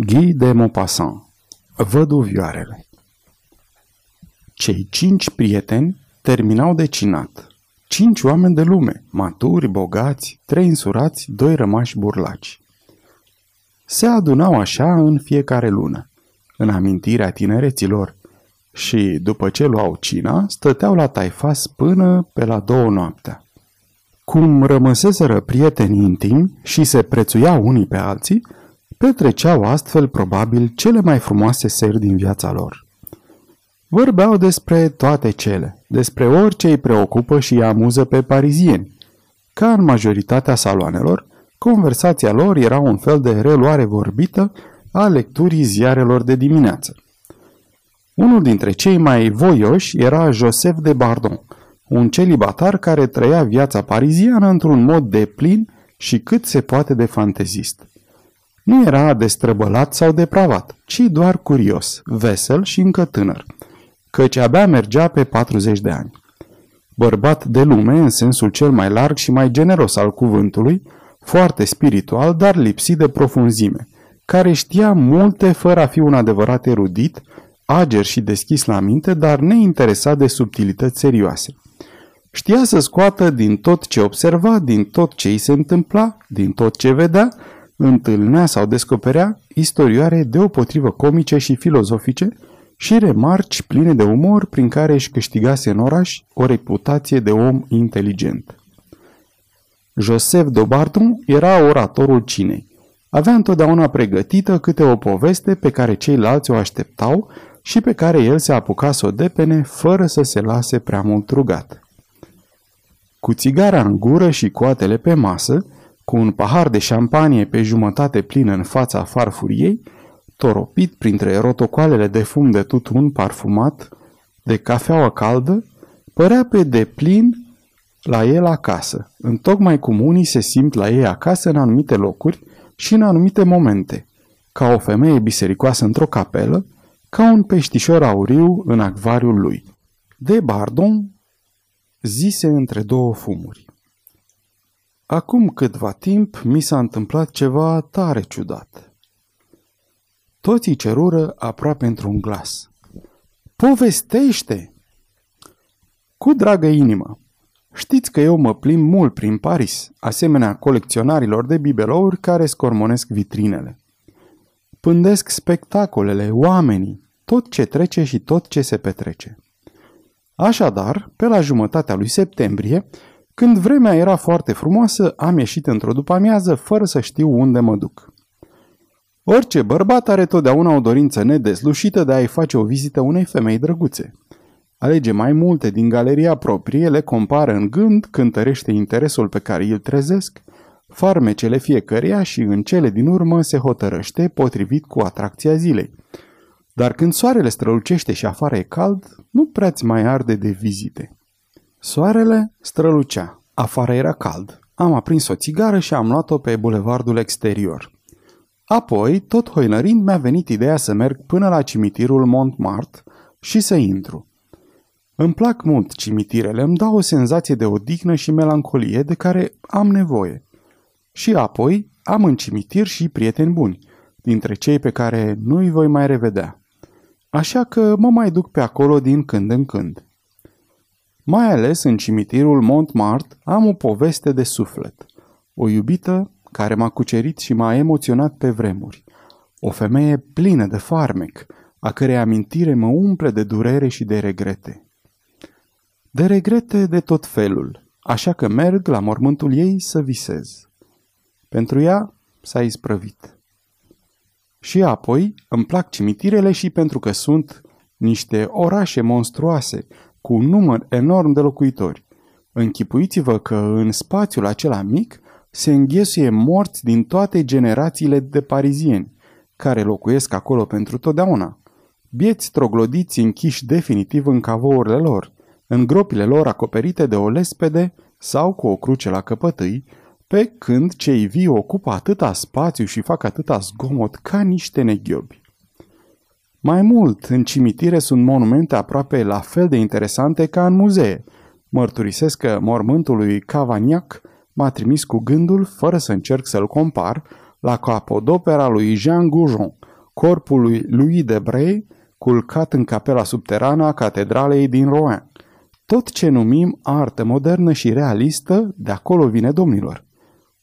Guy de Maupassant Văduvioarele Cei cinci prieteni terminau de cinat. Cinci oameni de lume, maturi, bogați, trei însurați, doi rămași burlaci. Se adunau așa în fiecare lună, în amintirea tinereților, și, după ce luau cina, stăteau la taifas până pe la două noaptea. Cum rămăseseră prieteni intimi și se prețuiau unii pe alții, petreceau astfel probabil cele mai frumoase seri din viața lor. Vorbeau despre toate cele, despre orice îi preocupă și îi amuză pe parizieni. Ca în majoritatea saloanelor, conversația lor era un fel de reluare vorbită a lecturii ziarelor de dimineață. Unul dintre cei mai voioși era Joseph de Bardon, un celibatar care trăia viața pariziană într-un mod de plin și cât se poate de fantezist. Nu era destrăbălat sau depravat, ci doar curios, vesel și încă tânăr, căci abia mergea pe 40 de ani. Bărbat de lume în sensul cel mai larg și mai generos al cuvântului, foarte spiritual, dar lipsit de profunzime, care știa multe fără a fi un adevărat erudit, ager și deschis la minte, dar neinteresat de subtilități serioase. Știa să scoată din tot ce observa, din tot ce îi se întâmpla, din tot ce vedea, întâlnea sau descoperea istorioare deopotrivă comice și filozofice și remarci pline de umor prin care își câștigase în oraș o reputație de om inteligent. Joseph Dobardon era oratorul cinei. Avea întotdeauna pregătită câte o poveste pe care ceilalți o așteptau și pe care el se apuca să o depene fără să se lase prea mult rugat. Cu țigara în gură și coatele pe masă, cu un pahar de șampanie pe jumătate plin în fața farfuriei, toropit printre rotocoalele de fum de tutun parfumat, de cafeaua caldă, părea pe deplin la el acasă, întocmai cum unii se simt la ei acasă în anumite locuri și în anumite momente, ca o femeie bisericoasă într-o capelă, ca un peștișor auriu în acvariul lui. De Bardon zise între două fumuri. Acum câtva timp mi s-a întâmplat ceva tare ciudat. Toții cerură aproape într-un glas. Povestește! Cu dragă inimă, știți că eu mă plimb mult prin Paris, asemenea colecționarilor de bibelouri care scormonesc vitrinele. Pândesc spectacolele, oamenii, tot ce trece și tot ce se petrece. Așadar, pe la jumătatea lui septembrie, când vremea era foarte frumoasă, am ieșit într-o după-amiază fără să știu unde mă duc. Orice bărbat are totdeauna o dorință nedeslușită de a-i face o vizită unei femei drăguțe. Alege mai multe din galeria proprie, le compară în gând, cântărește interesul pe care îl trezesc, farmecele fiecăreia și în cele din urmă se hotărăște potrivit cu atracția zilei. Dar când soarele strălucește și afară e cald, nu prea-ți mai arde de vizite. Soarele strălucea, afară era cald. Am aprins o țigară și am luat-o pe bulevardul exterior. Apoi, tot hoinărind, mi-a venit ideea să merg până la cimitirul Montmartre și să intru. Îmi plac mult cimitirele, îmi dau o senzație de odihnă și melancolie de care am nevoie. Și apoi am în cimitir și prieteni buni, dintre cei pe care nu-i voi mai revedea. Așa că mă mai duc pe acolo din când în când. Mai ales în cimitirul Montmartre am o poveste de suflet. O iubită care m-a cucerit și m-a emoționat pe vremuri. O femeie plină de farmec, a cărei amintire mă umple de durere și de regrete. De regrete de tot felul, așa că merg la mormântul ei să visez. Pentru ea s-a isprăvit. Și apoi îmi plac cimitirele și pentru că sunt niște orașe monstruoase, cu un număr enorm de locuitori. Închipuiți-vă că în spațiul acela mic se înghesuie morți din toate generațiile de parizieni, care locuiesc acolo pentru totdeauna. Bieți troglodiți închiși definitiv în cavourile lor, în gropile lor acoperite de o lespede sau cu o cruce la căpătâi, pe când cei vii ocupă atâta spațiu și fac atâta zgomot ca niște neghiobi. Mai mult, în cimitire sunt monumente aproape la fel de interesante ca în muzee. Mărturisesc că mormântul lui Cavagnac m-a trimis cu gândul, fără să încerc să-l compar, la capodopera lui Jean Goujon, corpul lui Louis de Bray, culcat în capela subterană a catedralei din Rouen. Tot ce numim artă modernă și realistă, de acolo vine domnilor.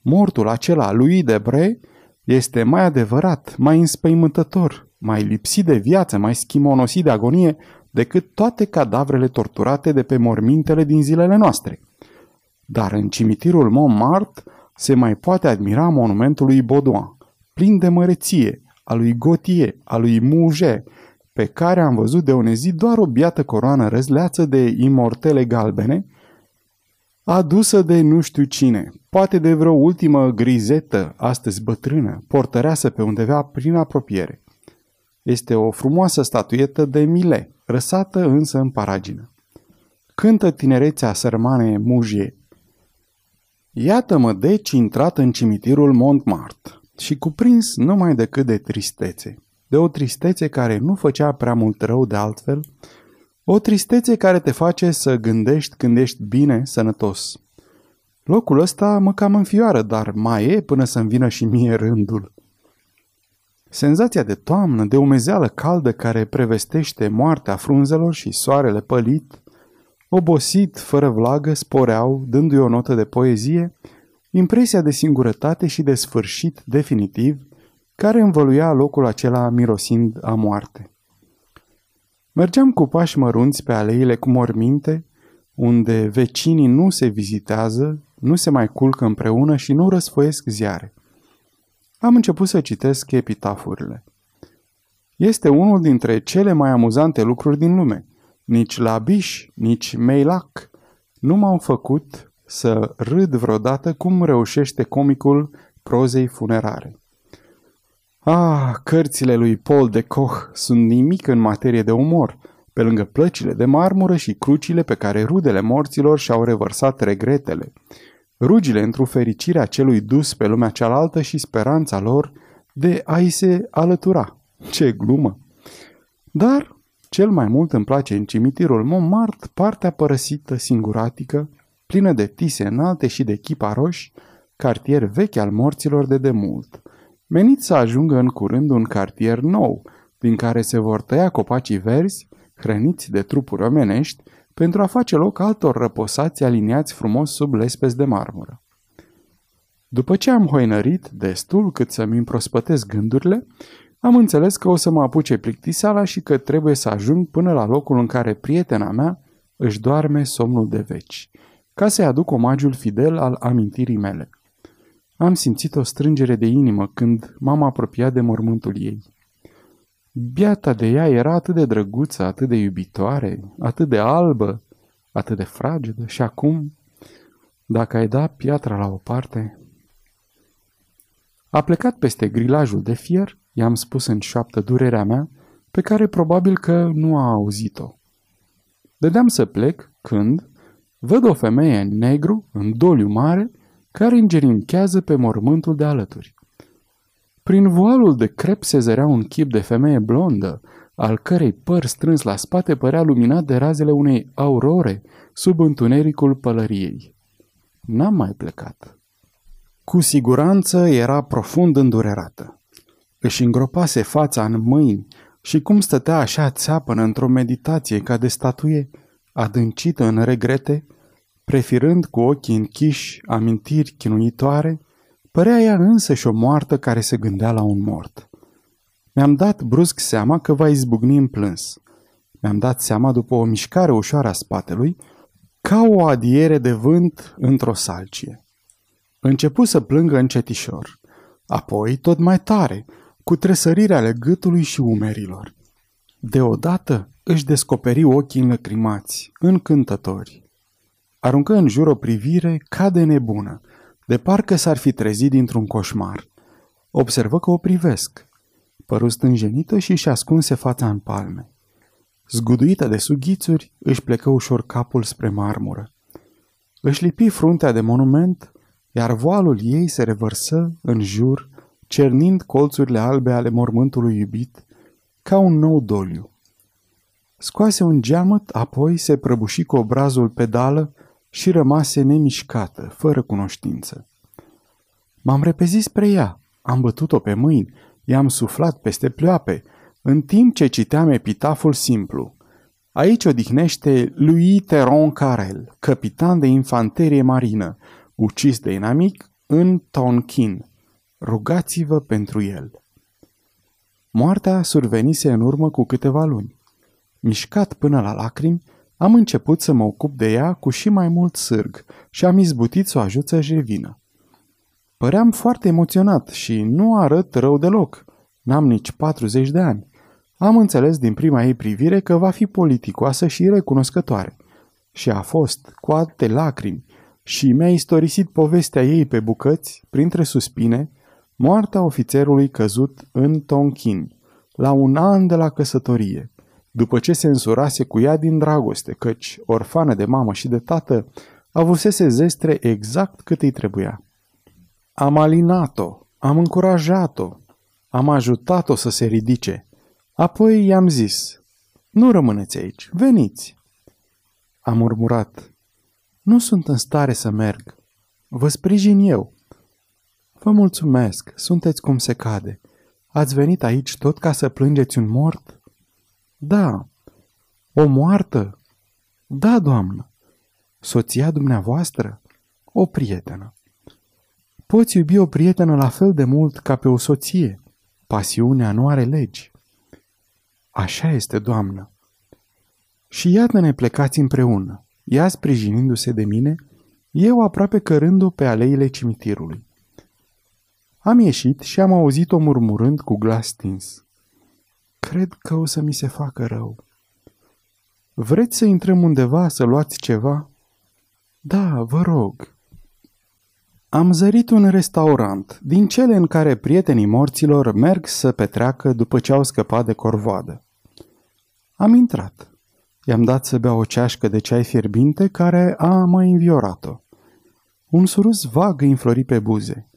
Mortul acela lui de Bray este mai adevărat, mai înspăimântător, mai lipsit de viață, mai schimonosit de agonie decât toate cadavrele torturate de pe mormintele din zilele noastre. Dar în cimitirul Montmartre se mai poate admira monumentul lui Baudouin, plin de măreție, a lui Gautier, a lui Mouget, pe care am văzut de o zi doar o biată coroană răzleață de imortele galbene, adusă de nu știu cine, poate de vreo ultimă grizetă, astăzi bătrână, portăreasă pe undeva prin apropiere. Este o frumoasă statuietă de Mile, răsată însă în paragină. Cântă tinerețea sărmane Mujie. Iată-mă deci intrat în cimitirul Montmartre și cuprins numai decât de tristețe. De o tristețe care nu făcea prea mult rău de altfel, o tristețe care te face să gândești când ești bine, sănătos. Locul ăsta mă cam înfioară, dar mai e până să-mi vină și mie rândul. Senzația de toamnă, de umezeală caldă care prevestește moartea frunzelor și soarele pălit, obosit, fără vlagă, sporeau, dându-i o notă de poezie, impresia de singurătate și de sfârșit definitiv, care învăluia locul acela mirosind a moarte. Mergeam cu pași mărunți pe aleile cu morminte, unde vecinii nu se vizitează, nu se mai culcă împreună și nu răsfoiesc ziare. Am început să citesc epitafurile. Este unul dintre cele mai amuzante lucruri din lume. Nici Labiș, nici Meilac nu m-au făcut să râd vreodată cum reușește comicul prozei funerare. Ah, cărțile lui Paul de Koch sunt nimic în materie de umor, pe lângă plăcile de marmură și crucile pe care rudele morților și-au revărsat regretele. Rugile într-o fericirea celui dus pe lumea cealaltă și speranța lor de a-i se alătura. Ce glumă! Dar cel mai mult îmi place în cimitirul Montmartre partea părăsită, singuratică, plină de tise înalte și de chiparoși, cartier vechi al morților de demult menit să ajungă în curând un cartier nou, din care se vor tăia copacii verzi, hrăniți de trupuri omenești, pentru a face loc altor răposați aliniați frumos sub lespezi de marmură. După ce am hoinărit destul cât să-mi împrospătesc gândurile, am înțeles că o să mă apuce plictiseala și că trebuie să ajung până la locul în care prietena mea își doarme somnul de veci, ca să-i aduc omagiul fidel al amintirii mele. Am simțit o strângere de inimă când m-am apropiat de mormântul ei. Biata de ea era atât de drăguță, atât de iubitoare, atât de albă, atât de fragedă și acum, dacă ai da piatra la o parte... A plecat peste grilajul de fier, i-am spus în șoaptă durerea mea, pe care probabil că nu a auzit-o. Dădeam să plec când văd o femeie în negru, în doliu mare, care îngerimchează pe mormântul de alături. Prin voalul de crep se zărea un chip de femeie blondă, al cărei păr strâns la spate părea luminat de razele unei aurore sub întunericul pălăriei. N-am mai plecat. Cu siguranță era profund îndurerată. Își îngropase fața în mâini și cum stătea așa țeapănă într-o meditație ca de statuie, adâncită în regrete, Prefirând cu ochii închiși amintiri chinuitoare, părea ea însă și o moartă care se gândea la un mort. Mi-am dat brusc seama că va izbucni în plâns. Mi-am dat seama după o mișcare ușoară a spatelui, ca o adiere de vânt într-o salcie. Începu să plângă încetișor, apoi tot mai tare, cu tresărirea ale gâtului și umerilor. Deodată își descoperi ochii înlăcrimați, încântători. Aruncă în jur o privire ca de nebună, de parcă s-ar fi trezit dintr-un coșmar. Observă că o privesc. Păru stânjenită și și ascunse fața în palme. Zguduită de sughițuri, își plecă ușor capul spre marmură. Își lipi fruntea de monument, iar voalul ei se revărsă în jur, cernind colțurile albe ale mormântului iubit, ca un nou doliu. Scoase un geamăt, apoi se prăbuși cu obrazul pedală și rămase nemișcată, fără cunoștință. M-am repezit spre ea, am bătut-o pe mâini, i-am suflat peste pleoape, în timp ce citeam epitaful simplu. Aici odihnește lui Teron Carel, capitan de infanterie marină, ucis de inamic în Tonkin. Rugați-vă pentru el. Moartea survenise în urmă cu câteva luni. Mișcat până la lacrimi, am început să mă ocup de ea cu și mai mult sârg și am izbutit să o ajut să-și revină. Păream foarte emoționat și nu arăt rău deloc. N-am nici 40 de ani. Am înțeles din prima ei privire că va fi politicoasă și recunoscătoare. Și a fost, cu alte lacrimi, și mi-a istorisit povestea ei pe bucăți, printre suspine, moartea ofițerului căzut în Tonkin, la un an de la căsătorie, după ce se însurase cu ea din dragoste, căci, orfană de mamă și de tată, avusese zestre exact cât îi trebuia. Am alinat-o, am încurajat-o, am ajutat-o să se ridice. Apoi i-am zis, nu rămâneți aici, veniți. Am murmurat, nu sunt în stare să merg. Vă sprijin eu. Vă mulțumesc, sunteți cum se cade. Ați venit aici tot ca să plângeți un mort? Da. O moartă? Da, doamnă. Soția dumneavoastră? O prietenă. Poți iubi o prietenă la fel de mult ca pe o soție. Pasiunea nu are legi. Așa este, doamnă. Și iată-ne plecați împreună, ea sprijinindu-se de mine, eu aproape cărându pe aleile cimitirului. Am ieșit și am auzit-o murmurând cu glas stins. Cred că o să mi se facă rău. Vreți să intrăm undeva să luați ceva? Da, vă rog. Am zărit un restaurant, din cele în care prietenii morților merg să petreacă după ce au scăpat de corvoadă. Am intrat. I-am dat să bea o ceașcă de ceai fierbinte care a mai înviorat-o. Un surus vag îi înflori pe buze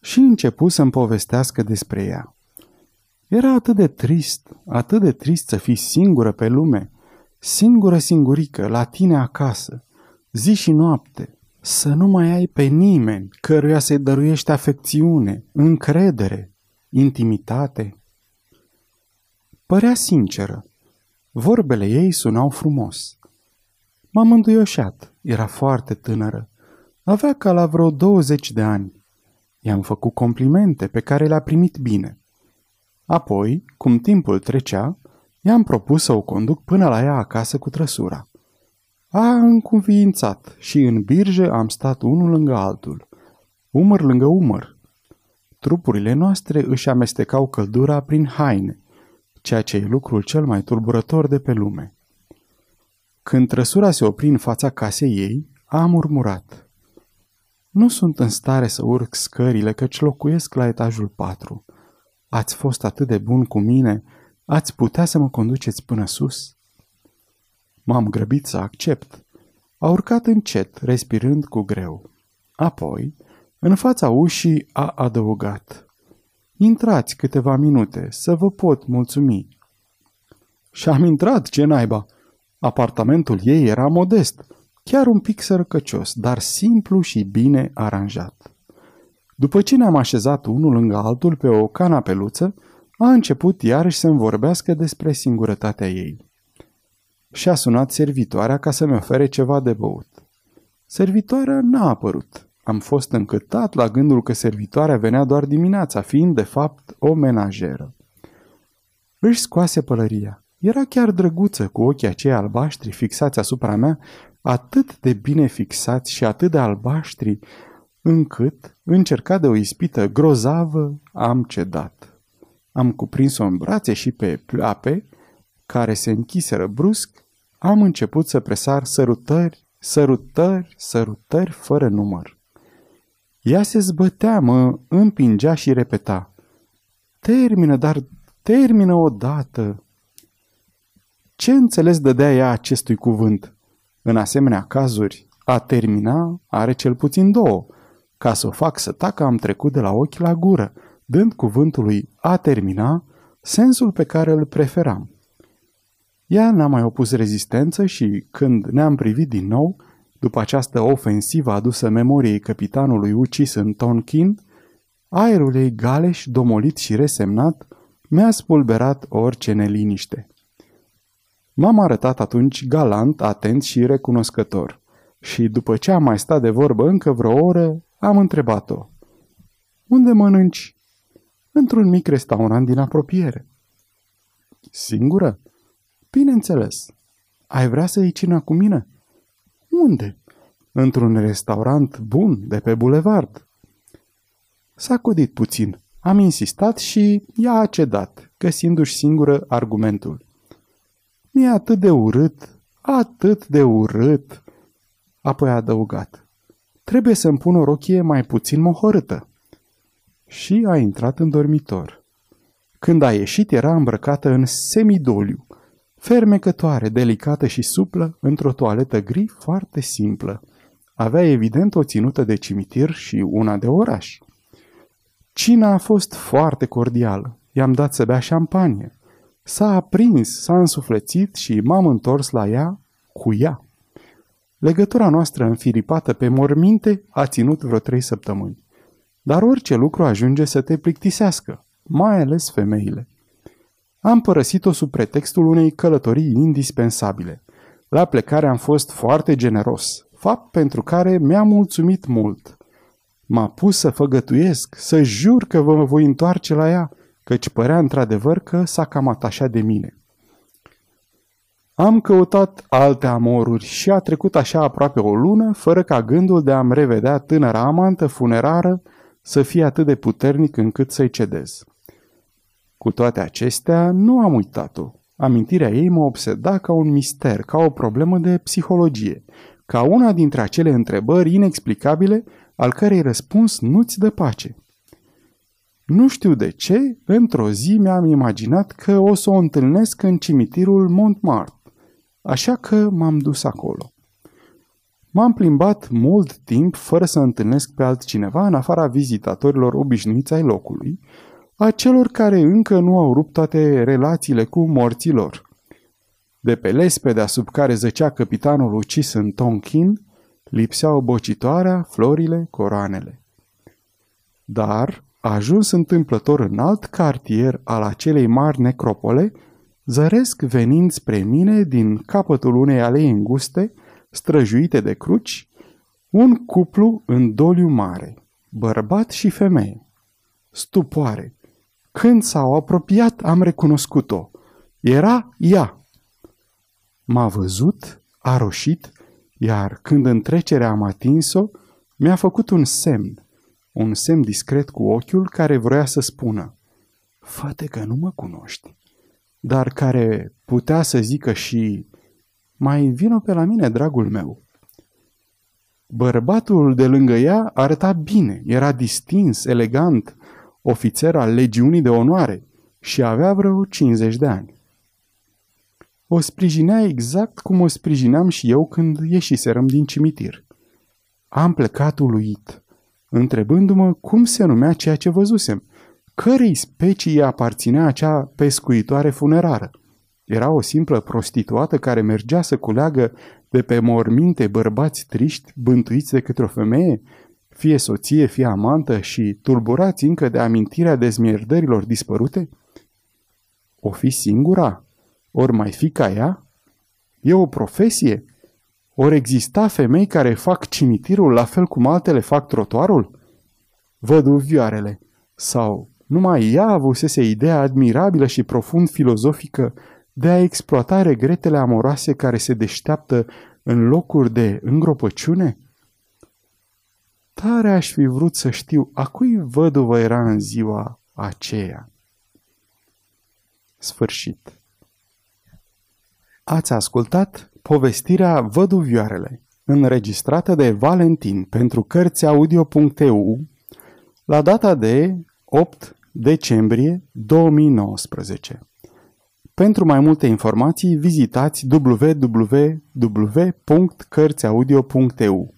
și începu să-mi povestească despre ea. Era atât de trist, atât de trist să fii singură pe lume, singură singurică, la tine acasă, zi și noapte, să nu mai ai pe nimeni căruia să-i dăruiești afecțiune, încredere, intimitate. Părea sinceră. Vorbele ei sunau frumos. M-am înduioșat. Era foarte tânără. Avea ca la vreo 20 de ani. I-am făcut complimente pe care le-a primit bine. Apoi, cum timpul trecea, i-am propus să o conduc până la ea acasă cu trăsura. A încuviințat și în birje am stat unul lângă altul, umăr lângă umăr. Trupurile noastre își amestecau căldura prin haine, ceea ce e lucrul cel mai tulburător de pe lume. Când trăsura se opri în fața casei ei, a murmurat. Nu sunt în stare să urc scările, căci locuiesc la etajul 4. Ați fost atât de bun cu mine, ați putea să mă conduceți până sus?" M-am grăbit să accept. A urcat încet, respirând cu greu. Apoi, în fața ușii, a adăugat. Intrați câteva minute, să vă pot mulțumi. Și am intrat, ce naiba! Apartamentul ei era modest, chiar un pic sărăcăcios, dar simplu și bine aranjat. După ce ne-am așezat unul lângă altul pe o canapeluță, a început iarăși să-mi vorbească despre singurătatea ei și a sunat servitoarea ca să-mi ofere ceva de băut. Servitoarea n-a apărut. Am fost încătat la gândul că servitoarea venea doar dimineața, fiind de fapt o menajeră. Își scoase pălăria. Era chiar drăguță cu ochii aceia albaștri fixați asupra mea, atât de bine fixați și atât de albaștri, încât, încercat de o ispită grozavă, am cedat. Am cuprins-o în brațe și pe pleape, care se închiseră brusc, am început să presar sărutări, sărutări, sărutări fără număr. Ea se zbătea, mă împingea și repeta. Termină, dar termină odată. Ce înțeles dădea ea acestui cuvânt? În asemenea cazuri, a termina are cel puțin două. Ca să o fac să tacă am trecut de la ochi la gură, dând cuvântului a termina sensul pe care îl preferam. Ea n-a mai opus rezistență și, când ne-am privit din nou, după această ofensivă adusă memoriei capitanului ucis în Tonkin, Aerul ei galeș, domolit și resemnat, mi-a spulberat orice neliniște. M-am arătat atunci galant, atent și recunoscător. Și după ce am mai stat de vorbă încă vreo oră, am întrebat-o. Unde mănânci? Într-un mic restaurant din apropiere. Singură? Bineînțeles. Ai vrea să iei cina cu mine? Unde? Într-un restaurant bun de pe bulevard. S-a codit puțin. Am insistat și ea a cedat, găsindu-și singură argumentul. Mi-e atât de urât, atât de urât. Apoi a adăugat. Trebuie să-mi pun o rochie mai puțin mohorâtă. Și a intrat în dormitor. Când a ieșit, era îmbrăcată în semidoliu, fermecătoare, delicată și suplă, într-o toaletă gri foarte simplă. Avea evident o ținută de cimitir și una de oraș. Cina a fost foarte cordială. I-am dat să bea șampanie. S-a aprins, s-a însuflețit și m-am întors la ea cu ea. Legătura noastră înfiripată pe morminte a ținut vreo trei săptămâni. Dar orice lucru ajunge să te plictisească, mai ales femeile. Am părăsit-o sub pretextul unei călătorii indispensabile. La plecare am fost foarte generos, fapt pentru care mi-a mulțumit mult. M-a pus să făgătuiesc, să jur că vă voi întoarce la ea, căci părea într-adevăr că s-a cam atașat de mine. Am căutat alte amoruri și a trecut așa aproape o lună, fără ca gândul de a-mi revedea tânăra amantă funerară să fie atât de puternic încât să-i cedez. Cu toate acestea, nu am uitat-o. Amintirea ei mă obseda ca un mister, ca o problemă de psihologie, ca una dintre acele întrebări inexplicabile al cărei răspuns nu-ți dă pace. Nu știu de ce, într-o zi mi-am imaginat că o să o întâlnesc în cimitirul Montmartre, așa că m-am dus acolo. M-am plimbat mult timp fără să întâlnesc pe altcineva în afara vizitatorilor obișnuiți ai locului, a celor care încă nu au rupt toate relațiile cu morților. De pe lespedea sub care zăcea capitanul ucis în Tonkin, lipseau bocitoarea, florile, coroanele. Dar, ajuns întâmplător în alt cartier al acelei mari necropole, zăresc venind spre mine din capătul unei alei înguste, străjuite de cruci, un cuplu în doliu mare, bărbat și femeie. Stupoare. Când s-au apropiat, am recunoscut-o. Era ea. M-a văzut, a roșit, iar când în trecere am atins-o, mi-a făcut un semn, un semn discret cu ochiul care vrea să spună Fate că nu mă cunoști, dar care putea să zică și Mai vină pe la mine, dragul meu. Bărbatul de lângă ea arăta bine, era distins, elegant, ofițer al legiunii de onoare și avea vreo 50 de ani. O sprijinea exact cum o sprijineam și eu când ieșiserăm din cimitir. Am plecat uluit, întrebându-mă cum se numea ceea ce văzusem, cărei specii aparținea acea pescuitoare funerară. Era o simplă prostituată care mergea să culeagă de pe morminte bărbați triști, bântuiți de către o femeie, fie soție, fie amantă și tulburați încă de amintirea dezmierdărilor dispărute? O fi singura? Ori mai fi ca ea? E o profesie? Ori exista femei care fac cimitirul la fel cum altele fac trotuarul? Văduvioarele. Sau numai ea avusese ideea admirabilă și profund filozofică de a exploata regretele amoroase care se deșteaptă în locuri de îngropăciune? Tare aș fi vrut să știu a cui văduvă era în ziua aceea. Sfârșit. Ați ascultat povestirea Văduvioarele, înregistrată de Valentin pentru Cărțiaudio.eu la data de 8 decembrie 2019. Pentru mai multe informații vizitați www.cărțiaudio.eu